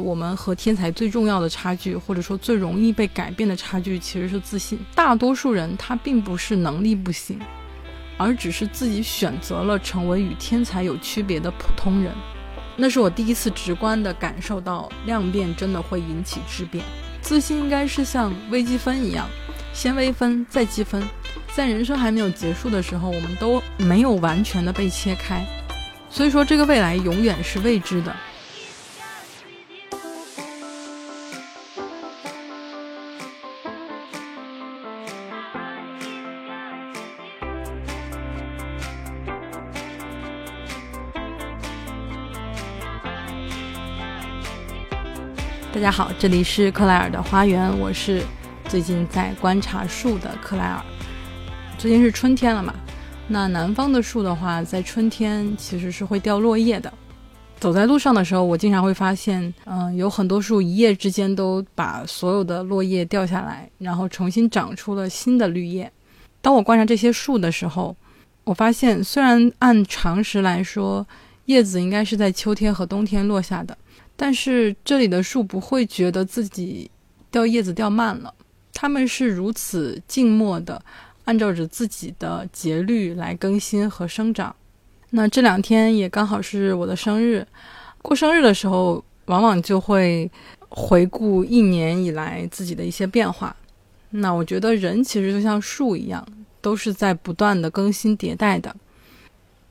我们和天才最重要的差距，或者说最容易被改变的差距，其实是自信。大多数人他并不是能力不行，而只是自己选择了成为与天才有区别的普通人。那是我第一次直观地感受到，量变真的会引起质变。自信应该是像微积分一样，先微分再积分，在人生还没有结束的时候，我们都没有完全的被切开。所以说，这个未来永远是未知的。大家好，这里是克莱尔的花园，我是最近在观察树的克莱尔。最近是春天了嘛？那南方的树的话，在春天其实是会掉落叶的。走在路上的时候，我经常会发现，嗯，有很多树一夜之间都把所有的落叶掉下来，然后重新长出了新的绿叶。当我观察这些树的时候，我发现，虽然按常识来说，叶子应该是在秋天和冬天落下的。但是这里的树不会觉得自己掉叶子掉慢了，它们是如此静默的，按照着自己的节律来更新和生长。那这两天也刚好是我的生日，过生日的时候，往往就会回顾一年以来自己的一些变化。那我觉得人其实就像树一样，都是在不断的更新迭代的。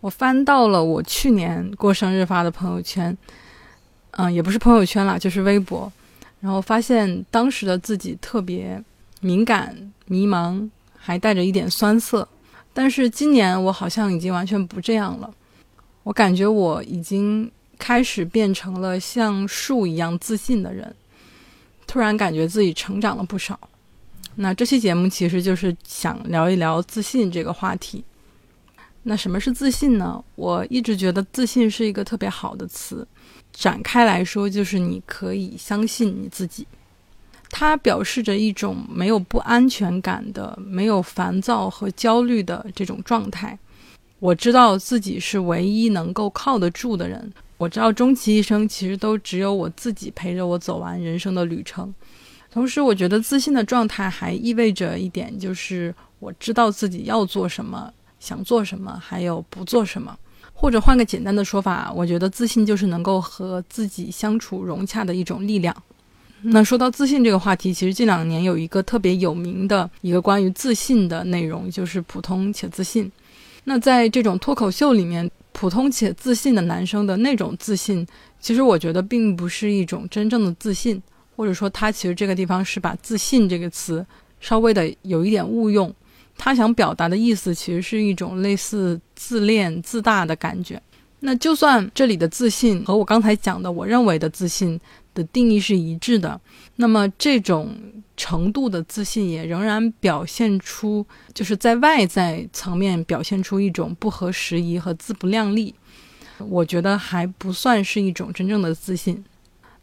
我翻到了我去年过生日发的朋友圈。嗯，也不是朋友圈啦，就是微博，然后发现当时的自己特别敏感、迷茫，还带着一点酸涩。但是今年我好像已经完全不这样了，我感觉我已经开始变成了像树一样自信的人，突然感觉自己成长了不少。那这期节目其实就是想聊一聊自信这个话题。那什么是自信呢？我一直觉得自信是一个特别好的词。展开来说，就是你可以相信你自己，它表示着一种没有不安全感的、没有烦躁和焦虑的这种状态。我知道自己是唯一能够靠得住的人，我知道终其一生其实都只有我自己陪着我走完人生的旅程。同时，我觉得自信的状态还意味着一点，就是我知道自己要做什么、想做什么，还有不做什么。或者换个简单的说法，我觉得自信就是能够和自己相处融洽的一种力量。那说到自信这个话题，其实近两年有一个特别有名的一个关于自信的内容，就是普通且自信。那在这种脱口秀里面，普通且自信的男生的那种自信，其实我觉得并不是一种真正的自信，或者说他其实这个地方是把自信这个词稍微的有一点误用。他想表达的意思其实是一种类似自恋、自大的感觉。那就算这里的自信和我刚才讲的我认为的自信的定义是一致的，那么这种程度的自信也仍然表现出，就是在外在层面表现出一种不合时宜和自不量力。我觉得还不算是一种真正的自信。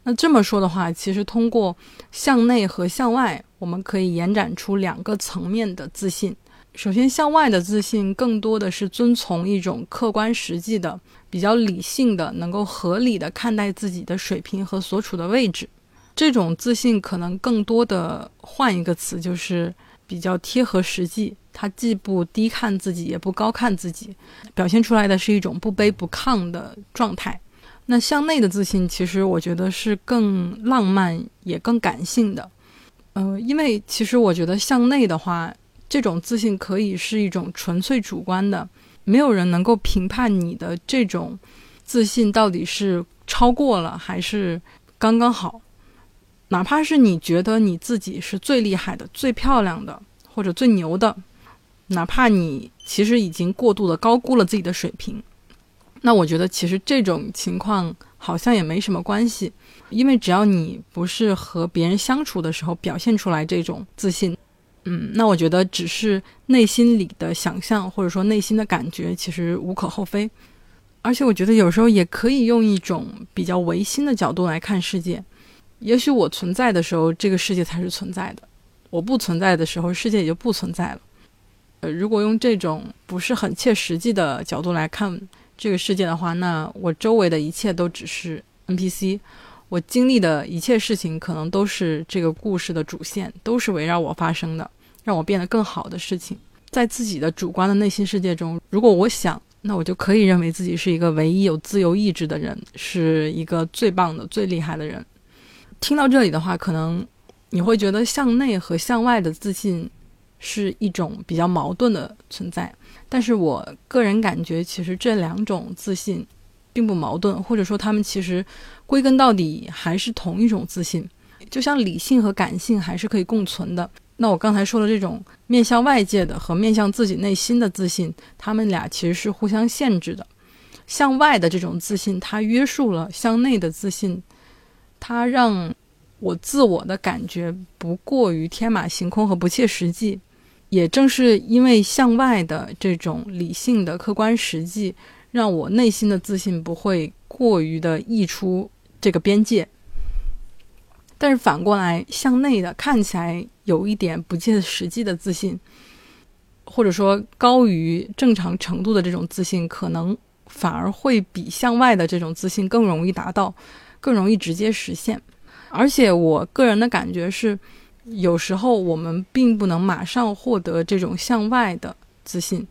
那这么说的话，其实通过向内和向外，我们可以延展出两个层面的自信。首先，向外的自信更多的是遵从一种客观实际的、比较理性的、能够合理的看待自己的水平和所处的位置。这种自信可能更多的换一个词，就是比较贴合实际。它既不低看自己，也不高看自己，表现出来的是一种不卑不亢的状态。那向内的自信，其实我觉得是更浪漫，也更感性的。嗯，因为其实我觉得向内的话。这种自信可以是一种纯粹主观的，没有人能够评判你的这种自信到底是超过了还是刚刚好。哪怕是你觉得你自己是最厉害的、最漂亮的或者最牛的，哪怕你其实已经过度的高估了自己的水平，那我觉得其实这种情况好像也没什么关系，因为只要你不是和别人相处的时候表现出来这种自信。嗯，那我觉得只是内心里的想象，或者说内心的感觉，其实无可厚非。而且我觉得有时候也可以用一种比较唯心的角度来看世界。也许我存在的时候，这个世界才是存在的；我不存在的时候，世界也就不存在了。呃，如果用这种不是很切实际的角度来看这个世界的话，那我周围的一切都只是 NPC，我经历的一切事情，可能都是这个故事的主线，都是围绕我发生的，让我变得更好的事情。在自己的主观的内心世界中，如果我想，那我就可以认为自己是一个唯一有自由意志的人，是一个最棒的、最厉害的人。听到这里的话，可能你会觉得向内和向外的自信是一种比较矛盾的存在。但是我个人感觉，其实这两种自信并不矛盾，或者说他们其实归根到底还是同一种自信。就像理性和感性还是可以共存的。那我刚才说的这种面向外界的和面向自己内心的自信，他们俩其实是互相限制的。向外的这种自信，它约束了向内的自信，它让我自我的感觉不过于天马行空和不切实际。也正是因为向外的这种理性的客观实际，让我内心的自信不会过于的溢出这个边界。但是反过来，向内的看起来有一点不切实际的自信，或者说高于正常程度的这种自信，可能反而会比向外的这种自信更容易达到，更容易直接实现。而且我个人的感觉是。有时候我们并不能马上获得这种向外的自信，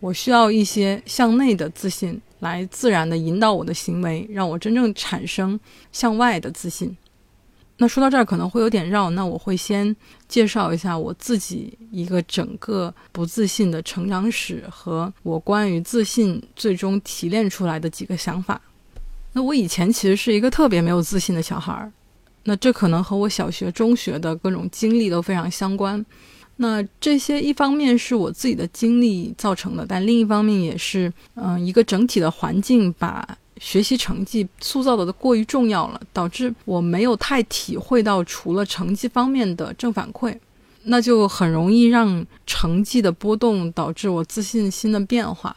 我需要一些向内的自信来自然的引导我的行为，让我真正产生向外的自信。那说到这儿可能会有点绕，那我会先介绍一下我自己一个整个不自信的成长史和我关于自信最终提炼出来的几个想法。那我以前其实是一个特别没有自信的小孩儿。那这可能和我小学、中学的各种经历都非常相关。那这些一方面是我自己的经历造成的，但另一方面也是，嗯，一个整体的环境把学习成绩塑造的过于重要了，导致我没有太体会到除了成绩方面的正反馈，那就很容易让成绩的波动导致我自信心的变化。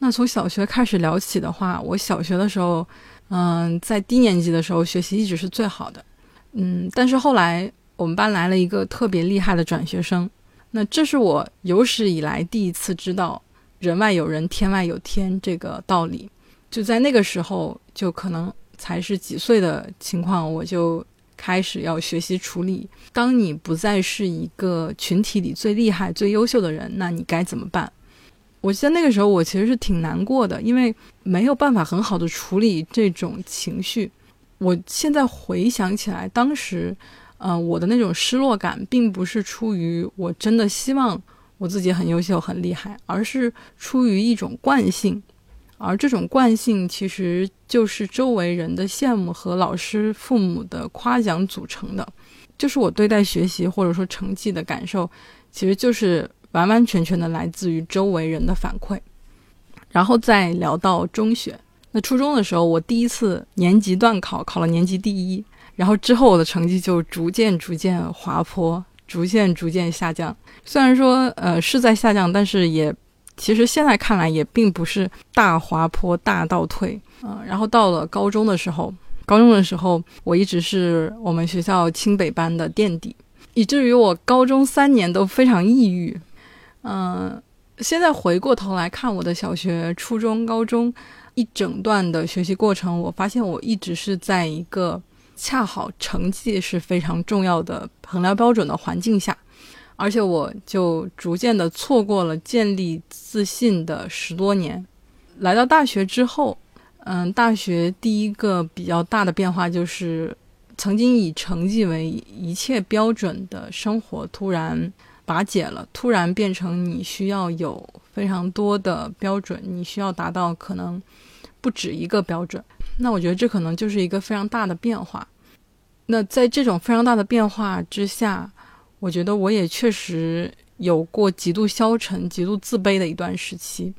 那从小学开始聊起的话，我小学的时候，嗯，在低年级的时候学习一直是最好的。嗯，但是后来我们班来了一个特别厉害的转学生，那这是我有史以来第一次知道“人外有人，天外有天”这个道理。就在那个时候，就可能才是几岁的情况，我就开始要学习处理。当你不再是一个群体里最厉害、最优秀的人，那你该怎么办？我记得那个时候，我其实是挺难过的，因为没有办法很好的处理这种情绪。我现在回想起来，当时，呃，我的那种失落感，并不是出于我真的希望我自己很优秀、很厉害，而是出于一种惯性，而这种惯性其实就是周围人的羡慕和老师、父母的夸奖组成的。就是我对待学习或者说成绩的感受，其实就是完完全全的来自于周围人的反馈。然后再聊到中学。那初中的时候，我第一次年级段考考了年级第一，然后之后我的成绩就逐渐逐渐滑坡，逐渐逐渐下降。虽然说呃是在下降，但是也其实现在看来也并不是大滑坡、大倒退嗯，然后到了高中的时候，高中的时候我一直是我们学校清北班的垫底，以至于我高中三年都非常抑郁。嗯，现在回过头来看我的小学、初中、高中。一整段的学习过程，我发现我一直是在一个恰好成绩是非常重要的衡量标准的环境下，而且我就逐渐的错过了建立自信的十多年。来到大学之后，嗯，大学第一个比较大的变化就是，曾经以成绩为一切标准的生活突然瓦解了，突然变成你需要有非常多的标准，你需要达到可能。不止一个标准，那我觉得这可能就是一个非常大的变化。那在这种非常大的变化之下，我觉得我也确实有过极度消沉、极度自卑的一段时期。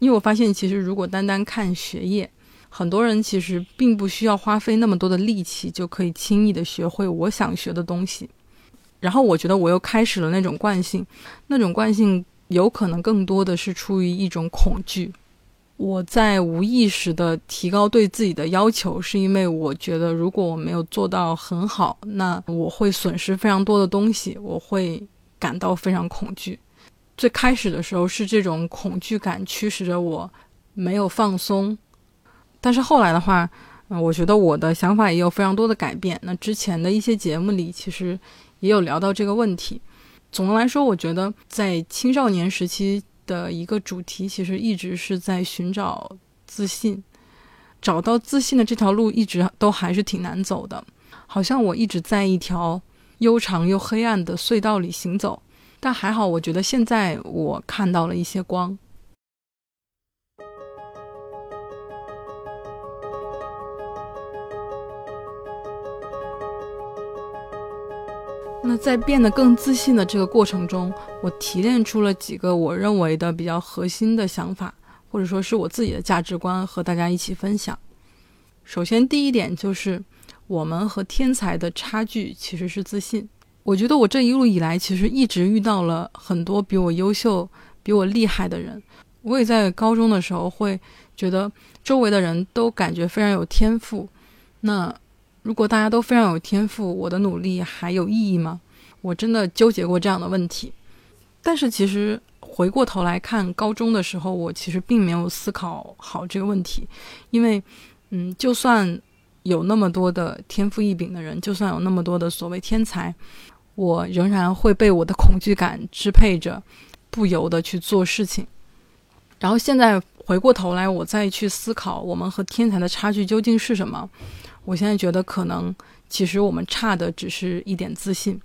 因为我发现，其实如果单单看学业，很多人其实并不需要花费那么多的力气，就可以轻易的学会我想学的东西。然后我觉得我又开始了那种惯性，那种惯性有可能更多的是出于一种恐惧。我在无意识的提高对自己的要求，是因为我觉得如果我没有做到很好，那我会损失非常多的东西，我会感到非常恐惧。最开始的时候是这种恐惧感驱使着我没有放松，但是后来的话，我觉得我的想法也有非常多的改变。那之前的一些节目里，其实也有聊到这个问题。总的来说，我觉得在青少年时期的一个主题，其实一直是在寻找自信。找到自信的这条路，一直都还是挺难走的。好像我一直在一条悠长又黑暗的隧道里行走。但还好，我觉得现在我看到了一些光。那在变得更自信的这个过程中，我提炼出了几个我认为的比较核心的想法，或者说是我自己的价值观，和大家一起分享。首先，第一点就是，我们和天才的差距其实是自信。我觉得我这一路以来，其实一直遇到了很多比我优秀、比我厉害的人。我也在高中的时候会觉得，周围的人都感觉非常有天赋。那如果大家都非常有天赋，我的努力还有意义吗？我真的纠结过这样的问题。但是其实回过头来看，高中的时候我其实并没有思考好这个问题，因为，嗯，就算有那么多的天赋异禀的人，就算有那么多的所谓天才，我仍然会被我的恐惧感支配着，不由得去做事情。然后现在回过头来，我再去思考我们和天才的差距究竟是什么。我现在觉得，可能其实我们差的只是一点自信。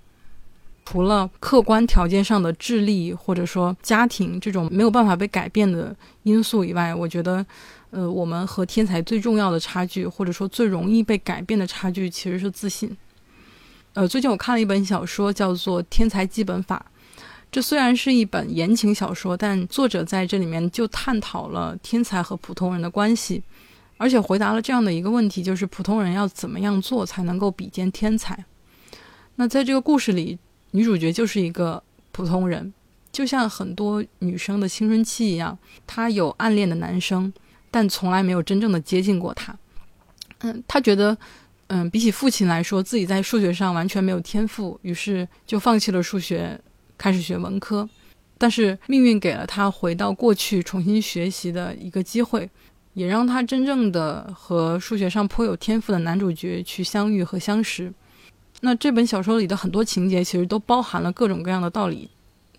除了客观条件上的智力，或者说家庭这种没有办法被改变的因素以外，我觉得，呃，我们和天才最重要的差距，或者说最容易被改变的差距，其实是自信。呃，最近我看了一本小说，叫做《天才基本法》。这虽然是一本言情小说，但作者在这里面就探讨了天才和普通人的关系。而且回答了这样的一个问题，就是普通人要怎么样做才能够比肩天才？那在这个故事里，女主角就是一个普通人，就像很多女生的青春期一样，她有暗恋的男生，但从来没有真正的接近过他。嗯，她觉得，嗯，比起父亲来说，自己在数学上完全没有天赋，于是就放弃了数学，开始学文科。但是命运给了她回到过去重新学习的一个机会。也让他真正的和数学上颇有天赋的男主角去相遇和相识。那这本小说里的很多情节其实都包含了各种各样的道理，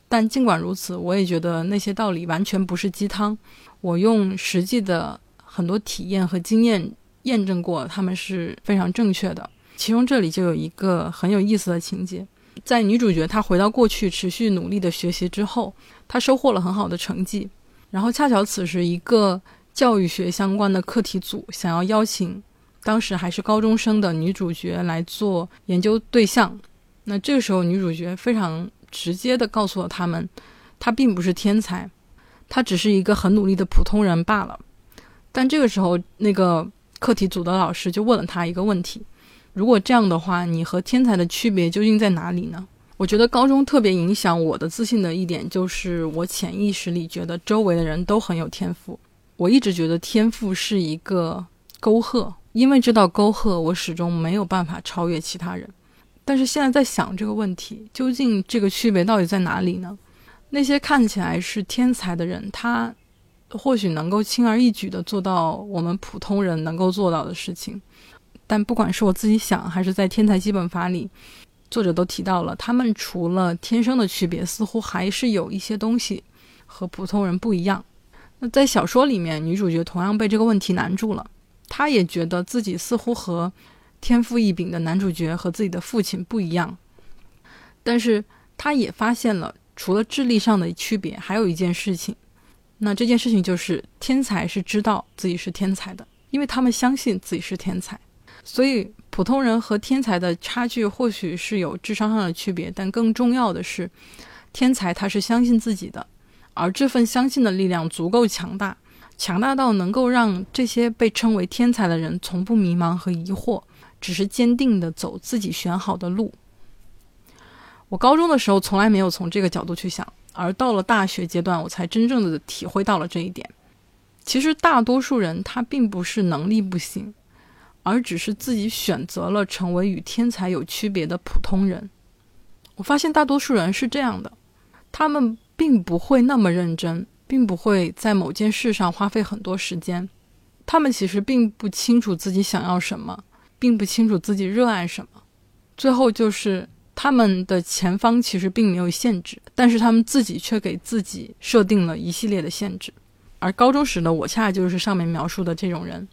但尽管如此，我也觉得那些道理完全不是鸡汤。我用实际的很多体验和经验验证过，他们是非常正确的。其中这里就有一个很有意思的情节，在女主角她回到过去持续努力的学习之后，她收获了很好的成绩，然后恰巧此时一个。教育学相关的课题组想要邀请当时还是高中生的女主角来做研究对象，那这个时候女主角非常直接的告诉了他们，她并不是天才，她只是一个很努力的普通人罢了。但这个时候，那个课题组的老师就问了她一个问题：如果这样的话，你和天才的区别究竟在哪里呢？我觉得高中特别影响我的自信的一点，就是我潜意识里觉得周围的人都很有天赋。我一直觉得天赋是一个沟壑，因为这道沟壑，我始终没有办法超越其他人。但是现在在想这个问题，究竟这个区别到底在哪里呢？那些看起来是天才的人，他或许能够轻而易举地做到我们普通人能够做到的事情。但不管是我自己想，还是在《天才基本法》里，作者都提到了，他们除了天生的区别，似乎还是有一些东西和普通人不一样。那在小说里面，女主角同样被这个问题难住了。她也觉得自己似乎和天赋异禀的男主角和自己的父亲不一样，但是她也发现了，除了智力上的区别，还有一件事情。那这件事情就是，天才是知道自己是天才的，因为他们相信自己是天才。所以，普通人和天才的差距或许是有智商上的区别，但更重要的是，天才他是相信自己的。而这份相信的力量足够强大，强大到能够让这些被称为天才的人从不迷茫和疑惑，只是坚定地走自己选好的路。我高中的时候从来没有从这个角度去想，而到了大学阶段，我才真正的体会到了这一点。其实大多数人他并不是能力不行，而只是自己选择了成为与天才有区别的普通人。我发现大多数人是这样的，他们。并不会那么认真，并不会在某件事上花费很多时间，他们其实并不清楚自己想要什么，并不清楚自己热爱什么。最后就是他们的前方其实并没有限制，但是他们自己却给自己设定了一系列的限制。而高中时的我，恰恰就是上面描述的这种人。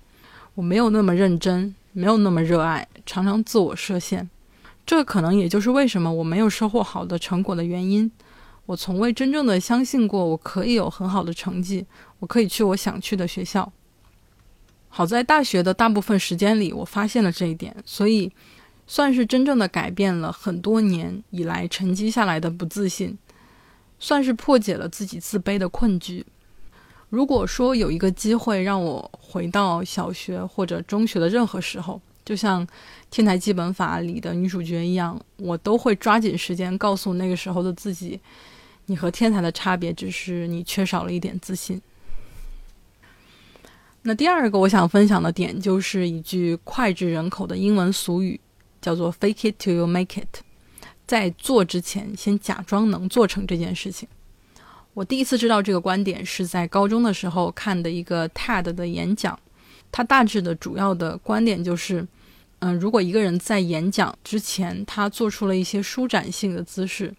我没有那么认真，没有那么热爱，常常自我设限。这可能也就是为什么我没有收获好的成果的原因。我从未真正的相信过我可以有很好的成绩，我可以去我想去的学校。好在大学的大部分时间里，我发现了这一点，所以算是真正的改变了很多年以来沉积下来的不自信，算是破解了自己自卑的困局。如果说有一个机会让我回到小学或者中学的任何时候，就像《天才基本法》里的女主角一样，我都会抓紧时间告诉那个时候的自己：你和天才的差别只是你缺少了一点自信。那第二个我想分享的点就是一句脍炙人口的英文俗语，叫做 “Fake it till you make it”，在做之前先假装能做成这件事情。我第一次知道这个观点是在高中的时候看的一个 TED 的演讲，它大致的主要的观点就是，嗯，如果一个人在演讲之前他做出了一些舒展性的姿势，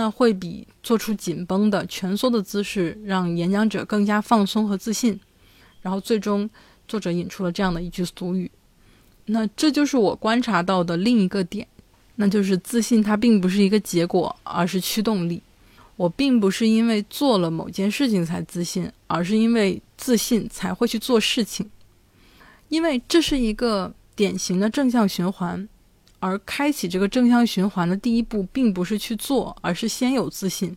那会比做出紧绷的蜷缩的姿势让演讲者更加放松和自信。然后最终作者引出了这样的一句俗语，那这就是我观察到的另一个点，那就是自信它并不是一个结果，而是驱动力。我并不是因为做了某件事情才自信，而是因为自信才会去做事情。因为这是一个典型的正向循环，而开启这个正向循环的第一步，并不是去做，而是先有自信。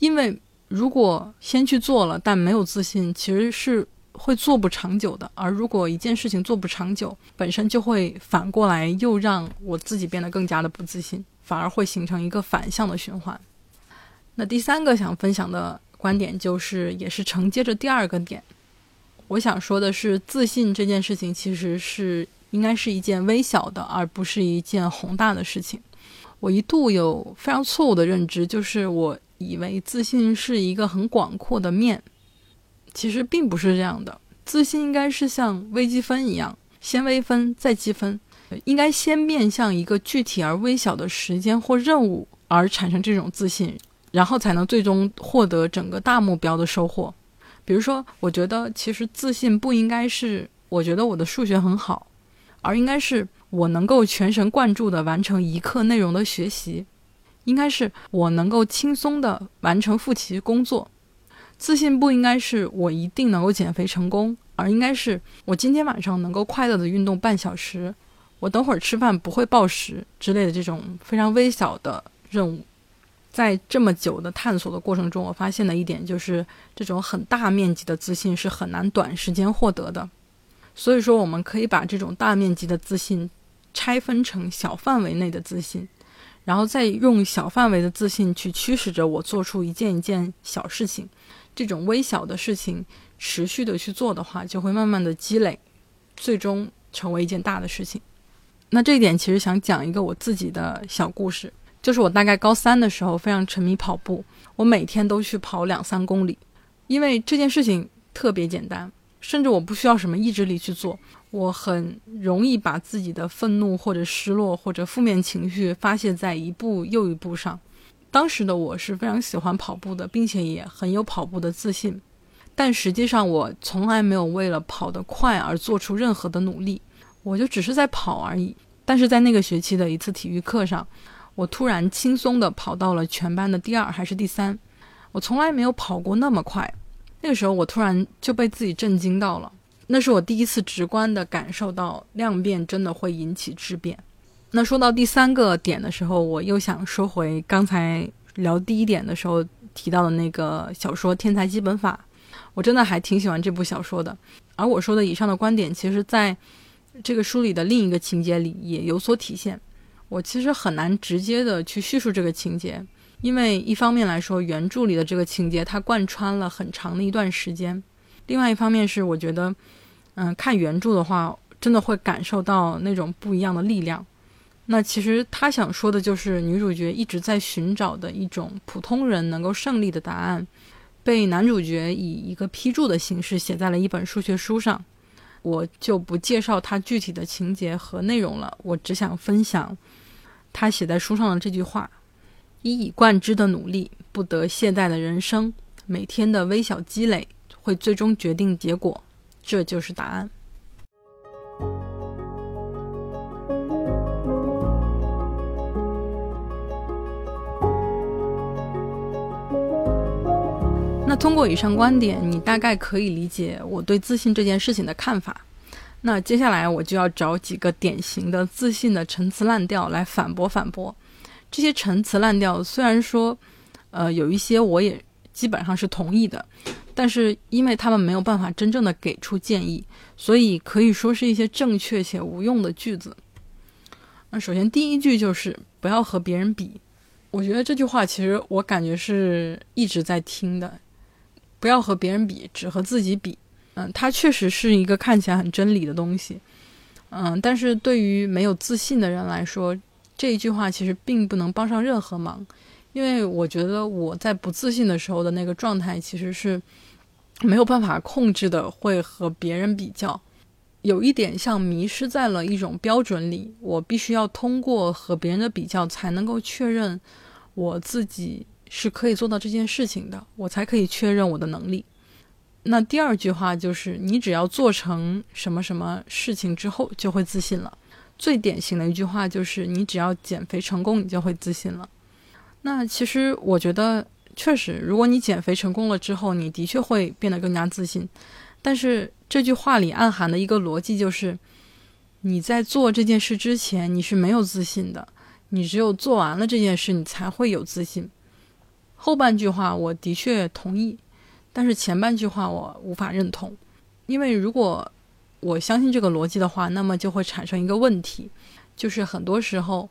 因为如果先去做了，但没有自信，其实是会做不长久的。而如果一件事情做不长久，本身就会反过来又让我自己变得更加的不自信，反而会形成一个反向的循环。那第三个想分享的观点就是，也是承接着第二个点，我想说的是，自信这件事情其实是应该是一件微小的，而不是一件宏大的事情。我一度有非常错误的认知，就是我以为自信是一个很广阔的面，其实并不是这样的。自信应该是像微积分一样，先微分再积分，应该先面向一个具体而微小的时间或任务而产生这种自信。然后才能最终获得整个大目标的收获。比如说，我觉得其实自信不应该是我觉得我的数学很好，而应该是我能够全神贯注地完成一课内容的学习，应该是我能够轻松地完成复习工作。自信不应该是我一定能够减肥成功，而应该是我今天晚上能够快乐地运动半小时，我等会儿吃饭不会暴食之类的这种非常微小的任务。在这么久的探索的过程中，我发现的一点就是，这种很大面积的自信是很难短时间获得的。所以说，我们可以把这种大面积的自信拆分成小范围内的自信，然后再用小范围的自信去驱使着我做出一件一件小事情。这种微小的事情持续的去做的话，就会慢慢的积累，最终成为一件大的事情。那这一点其实想讲一个我自己的小故事。就是我大概高三的时候非常沉迷跑步，我每天都去跑两三公里，因为这件事情特别简单，甚至我不需要什么意志力去做，我很容易把自己的愤怒或者失落或者负面情绪发泄在一步又一步上。当时的我是非常喜欢跑步的，并且也很有跑步的自信，但实际上我从来没有为了跑得快而做出任何的努力，我就只是在跑而已。但是在那个学期的一次体育课上。我突然轻松地跑到了全班的第二还是第三，我从来没有跑过那么快。那个时候我突然就被自己震惊到了，那是我第一次直观地感受到量变真的会引起质变。那说到第三个点的时候，我又想说回刚才聊第一点的时候提到的那个小说《天才基本法》，我真的还挺喜欢这部小说的。而我说的以上的观点，其实在这个书里的另一个情节里也有所体现。我其实很难直接的去叙述这个情节，因为一方面来说，原著里的这个情节它贯穿了很长的一段时间；另外一方面是，我觉得，嗯，看原著的话，真的会感受到那种不一样的力量。那其实他想说的就是女主角一直在寻找的一种普通人能够胜利的答案，被男主角以一个批注的形式写在了一本数学书上。我就不介绍他具体的情节和内容了。我只想分享他写在书上的这句话：一以贯之的努力，不得懈怠的人生，每天的微小积累会最终决定结果，这就是答案。那通过以上观点，你大概可以理解我对自信这件事情的看法。那接下来我就要找几个典型的自信的陈词滥调来反驳反驳。这些陈词滥调虽然说，呃，有一些我也基本上是同意的，但是因为他们没有办法真正的给出建议，所以可以说是一些正确且无用的句子。那首先第一句就是不要和别人比。我觉得这句话其实我感觉是一直在听的。不要和别人比，只和自己比。嗯，它确实是一个看起来很真理的东西。嗯，但是对于没有自信的人来说，这一句话其实并不能帮上任何忙。因为我觉得我在不自信的时候的那个状态，其实是没有办法控制的，会和别人比较，有一点像迷失在了一种标准里。我必须要通过和别人的比较，才能够确认我自己。是可以做到这件事情的，我才可以确认我的能力。那第二句话就是，你只要做成什么什么事情之后，就会自信了。最典型的一句话就是，你只要减肥成功，你就会自信了。那其实我觉得，确实，如果你减肥成功了之后，你的确会变得更加自信。但是这句话里暗含的一个逻辑就是，你在做这件事之前，你是没有自信的。你只有做完了这件事，你才会有自信。后半句话我的确同意，但是前半句话我无法认同，因为如果我相信这个逻辑的话，那么就会产生一个问题，就是很多时候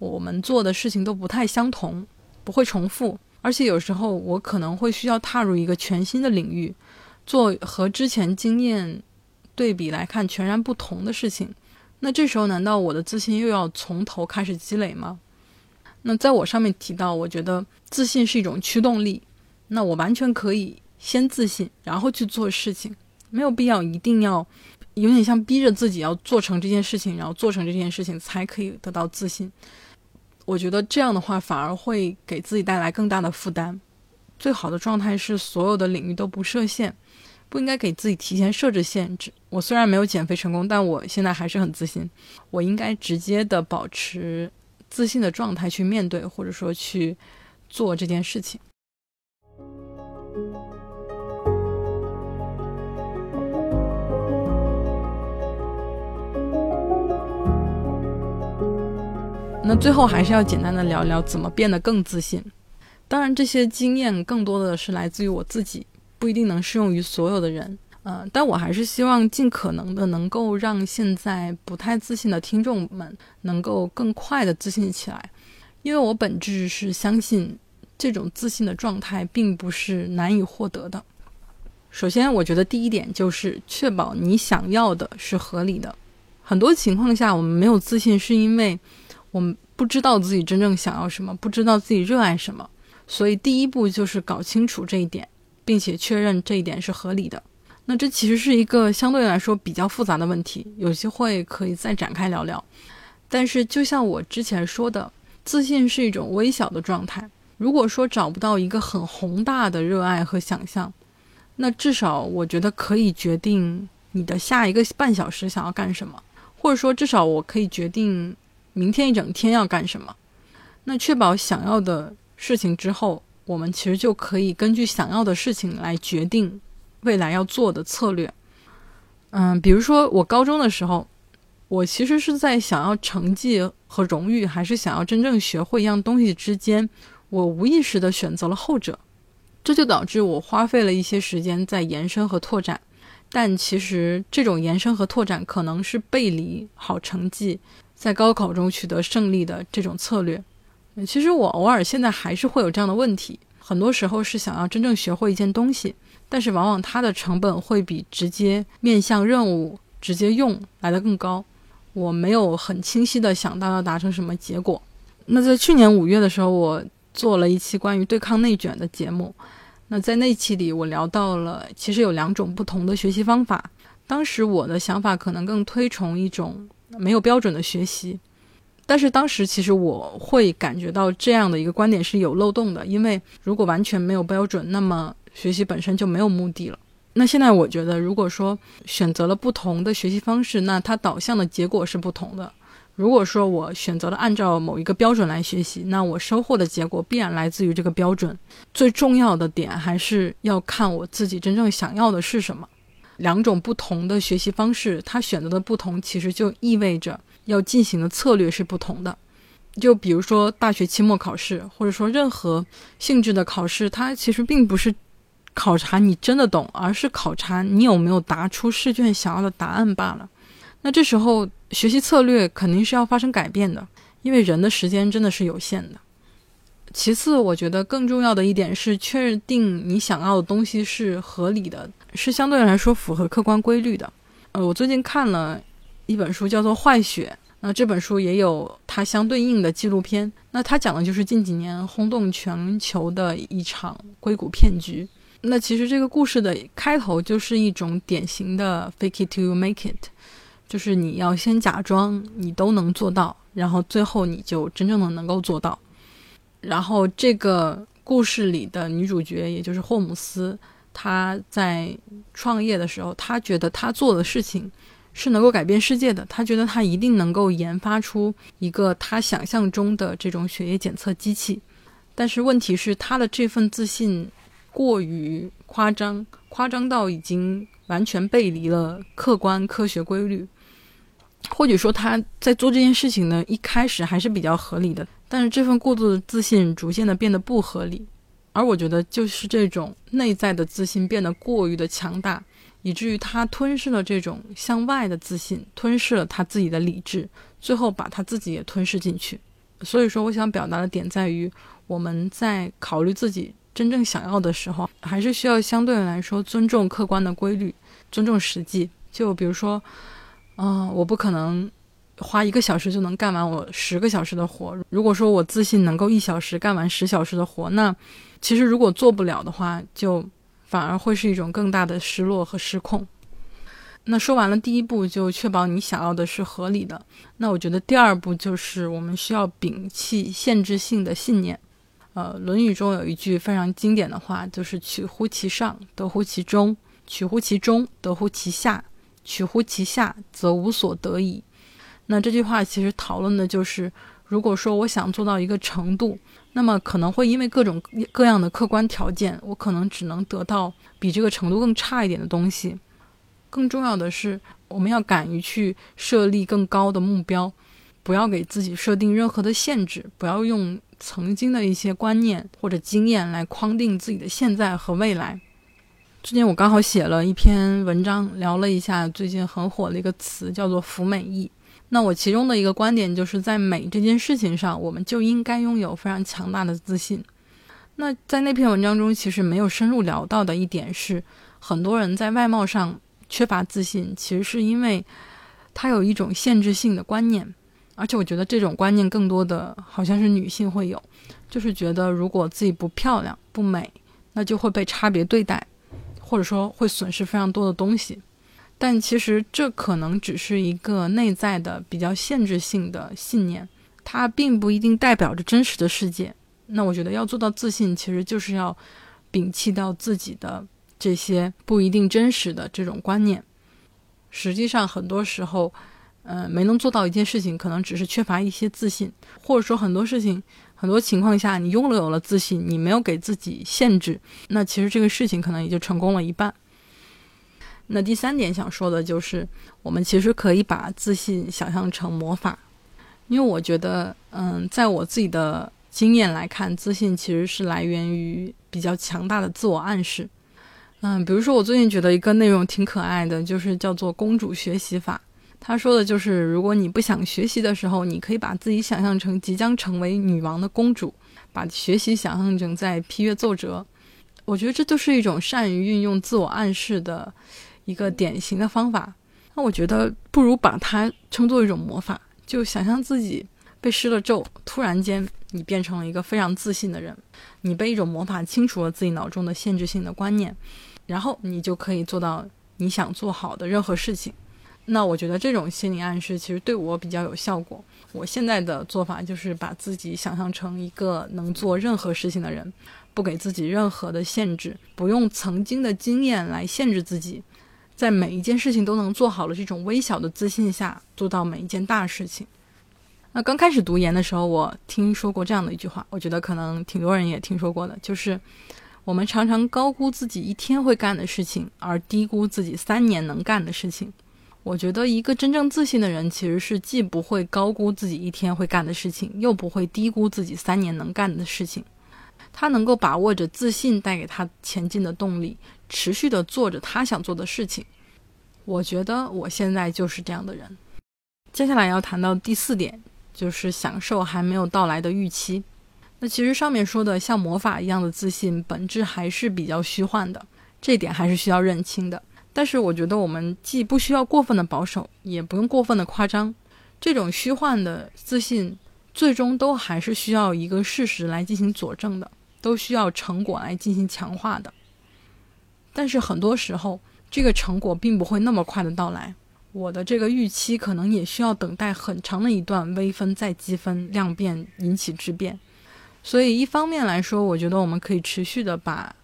我们做的事情都不太相同，不会重复，而且有时候我可能会需要踏入一个全新的领域，做和之前经验对比来看全然不同的事情，那这时候难道我的自信又要从头开始积累吗？那在我上面提到，我觉得自信是一种驱动力。那我完全可以先自信，然后去做事情，没有必要一定要有点像逼着自己要做成这件事情，然后做成这件事情才可以得到自信。我觉得这样的话反而会给自己带来更大的负担。最好的状态是所有的领域都不设限，不应该给自己提前设置限制。我虽然没有减肥成功，但我现在还是很自信。我应该直接的保持。自信的状态去面对，或者说去做这件事情。那最后还是要简单的聊聊怎么变得更自信。当然，这些经验更多的是来自于我自己，不一定能适用于所有的人。呃，但我还是希望尽可能的能够让现在不太自信的听众们能够更快的自信起来，因为我本质是相信这种自信的状态并不是难以获得的。首先，我觉得第一点就是确保你想要的是合理的。很多情况下，我们没有自信，是因为我们不知道自己真正想要什么，不知道自己热爱什么。所以，第一步就是搞清楚这一点，并且确认这一点是合理的。那这其实是一个相对来说比较复杂的问题，有机会可以再展开聊聊。但是，就像我之前说的，自信是一种微小的状态。如果说找不到一个很宏大的热爱和想象，那至少我觉得可以决定你的下一个半小时想要干什么，或者说至少我可以决定明天一整天要干什么。那确保想要的事情之后，我们其实就可以根据想要的事情来决定。未来要做的策略，嗯，比如说我高中的时候，我其实是在想要成绩和荣誉，还是想要真正学会一样东西之间，我无意识的选择了后者，这就导致我花费了一些时间在延伸和拓展，但其实这种延伸和拓展可能是背离好成绩，在高考中取得胜利的这种策略。其实我偶尔现在还是会有这样的问题，很多时候是想要真正学会一件东西。但是往往它的成本会比直接面向任务直接用来的更高。我没有很清晰的想到要达成什么结果。那在去年五月的时候，我做了一期关于对抗内卷的节目。那在那期里，我聊到了其实有两种不同的学习方法，当时我的想法可能更推崇一种没有标准的学习，但是当时其实我会感觉到这样的一个观点是有漏洞的，因为如果完全没有标准，那么学习本身就没有目的了。那现在我觉得，如果说选择了不同的学习方式，那它导向的结果是不同的。如果说我选择了按照某一个标准来学习，那我收获的结果必然来自于这个标准。最重要的点还是要看我自己真正想要的是什么。两种不同的学习方式，它选择的不同，其实就意味着要进行的策略是不同的。就比如说大学期末考试，或者说任何性质的考试，它其实并不是考察你真的懂，而是考察你有没有答出试卷想要的答案罢了。那这时候学习策略肯定是要发生改变的，因为人的时间真的是有限的。其次，我觉得更重要的一点是确定你想要的东西是合理的，是相对来说符合客观规律的。呃，我最近看了一本书，叫做《坏血》，那这本书也有它相对应的纪录片。那它讲的就是近几年轰动全球的一场硅谷骗局。那其实这个故事的开头就是一种典型的 “fake it to make it”。就是你要先假装你都能做到，然后最后你就真正的能够做到。然后这个故事里的女主角，也就是霍姆斯，她在创业的时候，她觉得她做的事情是能够改变世界的，她觉得她一定能够研发出一个她想象中的这种血液检测机器。但是问题是，她的这份自信过于夸张，夸张到已经完全背离了客观科学规律。或者说他在做这件事情呢，一开始还是比较合理的，但是这份过度的自信逐渐的变得不合理，而我觉得就是这种内在的自信变得过于的强大，以至于他吞噬了这种向外的自信，吞噬了他自己的理智，最后把他自己也吞噬进去。所以说，我想表达的点在于，我们在考虑自己真正想要的时候，还是需要相对来说尊重客观的规律，尊重实际。就比如说。啊，我不可能花一个小时就能干完我十个小时的活。如果说我自信能够一小时干完十小时的活，那其实如果做不了的话，就反而会是一种更大的失落和失控。那说完了第一步，就确保你想要的是合理的。那我觉得第二步就是我们需要摒弃限制性的信念。呃，《论语》中有一句非常经典的话，就是“取乎其上，得乎其中；取乎其中，得乎其下。”取乎其下，则无所得矣。那这句话其实讨论的就是，如果说我想做到一个程度，那么可能会因为各种各样的客观条件，我可能只能得到比这个程度更差一点的东西。更重要的是，我们要敢于去设立更高的目标，不要给自己设定任何的限制，不要用曾经的一些观念或者经验来框定自己的现在和未来。最近我刚好写了一篇文章，聊了一下最近很火的一个词，叫做“服美役”。那我其中的一个观点就是在美这件事情上，我们就应该拥有非常强大的自信。那在那篇文章中，其实没有深入聊到的一点是，很多人在外貌上缺乏自信，其实是因为他有一种限制性的观念，而且我觉得这种观念更多的好像是女性会有，就是觉得如果自己不漂亮、不美，那就会被差别对待。或者说会损失非常多的东西，但其实这可能只是一个内在的比较限制性的信念，它并不一定代表着真实的世界。那我觉得要做到自信，其实就是要摒弃掉自己的这些不一定真实的这种观念。实际上，很多时候，呃，没能做到一件事情，可能只是缺乏一些自信，或者说很多事情。很多情况下，你拥有了自信，你没有给自己限制，那其实这个事情可能也就成功了一半。那第三点想说的就是，我们其实可以把自信想象成魔法，因为我觉得，嗯，在我自己的经验来看，自信其实是来源于比较强大的自我暗示。嗯，比如说我最近觉得一个内容挺可爱的，就是叫做“公主学习法”。他说的就是，如果你不想学习的时候，你可以把自己想象成即将成为女王的公主，把学习想象成在批阅奏折。我觉得这就是一种善于运用自我暗示的一个典型的方法。那我觉得不如把它称作一种魔法，就想象自己被施了咒，突然间你变成了一个非常自信的人，你被一种魔法清除了自己脑中的限制性的观念，然后你就可以做到。你想做好的任何事情。那我觉得这种心理暗示其实对我比较有效果。我现在的做法就是把自己想象成一个能做任何事情的人，不给自己任何的限制，不用曾经的经验来限制自己，在每一件事情都能做好了这种微小的自信下，做到每一件大事情。那刚开始读研的时候，我听说过这样的一句话，我觉得可能挺多人也听说过的，就是我们常常高估自己一天会干的事情，而低估自己三年能干的事情。我觉得一个真正自信的人，其实是既不会高估自己一天会干的事情，又不会低估自己三年能干的事情。他能够把握着自信带给他前进的动力，持续的做着他想做的事情。我觉得我现在就是这样的人。接下来要谈到第四点，就是享受还没有到来的预期。那其实上面说的像魔法一样的自信，本质还是比较虚幻的，这点还是需要认清的。但是我觉得我们既不需要过分的保守，也不用过分的夸张。这种虚幻的自信，最终都还是需要一个事实来进行佐证的，都需要成果来进行强化的。但是很多时候，这个成果并不会那么快的到来。我的这个预期可能也需要等待很长的一段微分再积分量变引起质变。所以一方面来说，我觉得我们可以持续的把。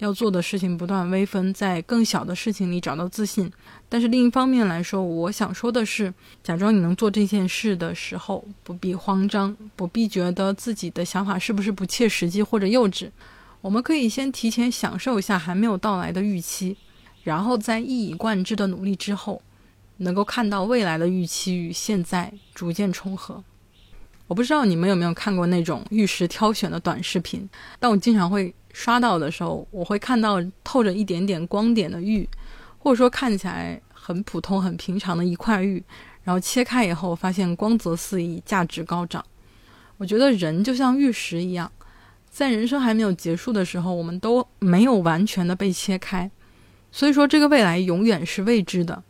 要做的事情不断微分，在更小的事情里找到自信。但是另一方面来说，我想说的是，假装你能做这件事的时候，不必慌张，不必觉得自己的想法是不是不切实际或者幼稚。我们可以先提前享受一下还没有到来的预期，然后在一以贯之的努力之后，能够看到未来的预期与现在逐渐重合。我不知道你们有没有看过那种玉石挑选的短视频，但我经常会。刷到的时候，我会看到透着一点点光点的玉，或者说看起来很普通、很平常的一块玉，然后切开以后，发现光泽四溢，价值高涨。我觉得人就像玉石一样，在人生还没有结束的时候，我们都没有完全的被切开，所以说这个未来永远是未知的。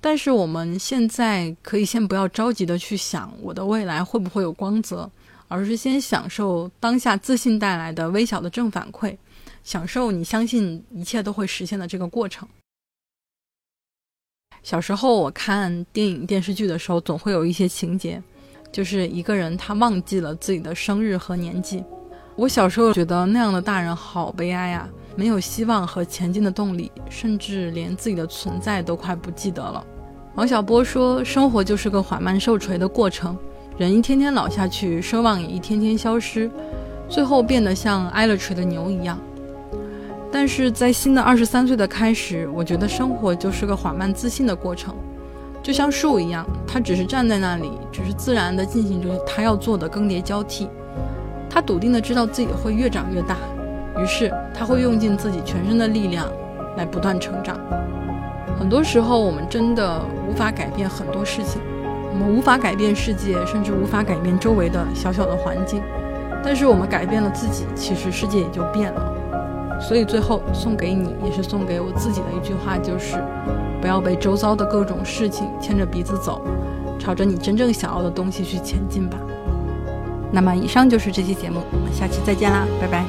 但是我们现在可以先不要着急的去想我的未来会不会有光泽。而是先享受当下自信带来的微小的正反馈，享受你相信一切都会实现的这个过程。小时候我看电影电视剧的时候，总会有一些情节，就是一个人他忘记了自己的生日和年纪。我小时候觉得那样的大人好悲哀啊，没有希望和前进的动力，甚至连自己的存在都快不记得了。王小波说：“生活就是个缓慢受锤的过程。”人一天天老下去，奢望也一天天消失，最后变得像挨了锤的牛一样。但是在新的二十三岁的开始，我觉得生活就是个缓慢自信的过程，就像树一样，它只是站在那里，只是自然地进行着它要做的更迭交替。他笃定地知道自己会越长越大，于是他会用尽自己全身的力量来不断成长。很多时候，我们真的无法改变很多事情。我们无法改变世界，甚至无法改变周围的小小的环境，但是我们改变了自己，其实世界也就变了。所以最后送给你，也是送给我自己的一句话，就是不要被周遭的各种事情牵着鼻子走，朝着你真正想要的东西去前进吧。那么以上就是这期节目，我们下期再见啦，拜拜。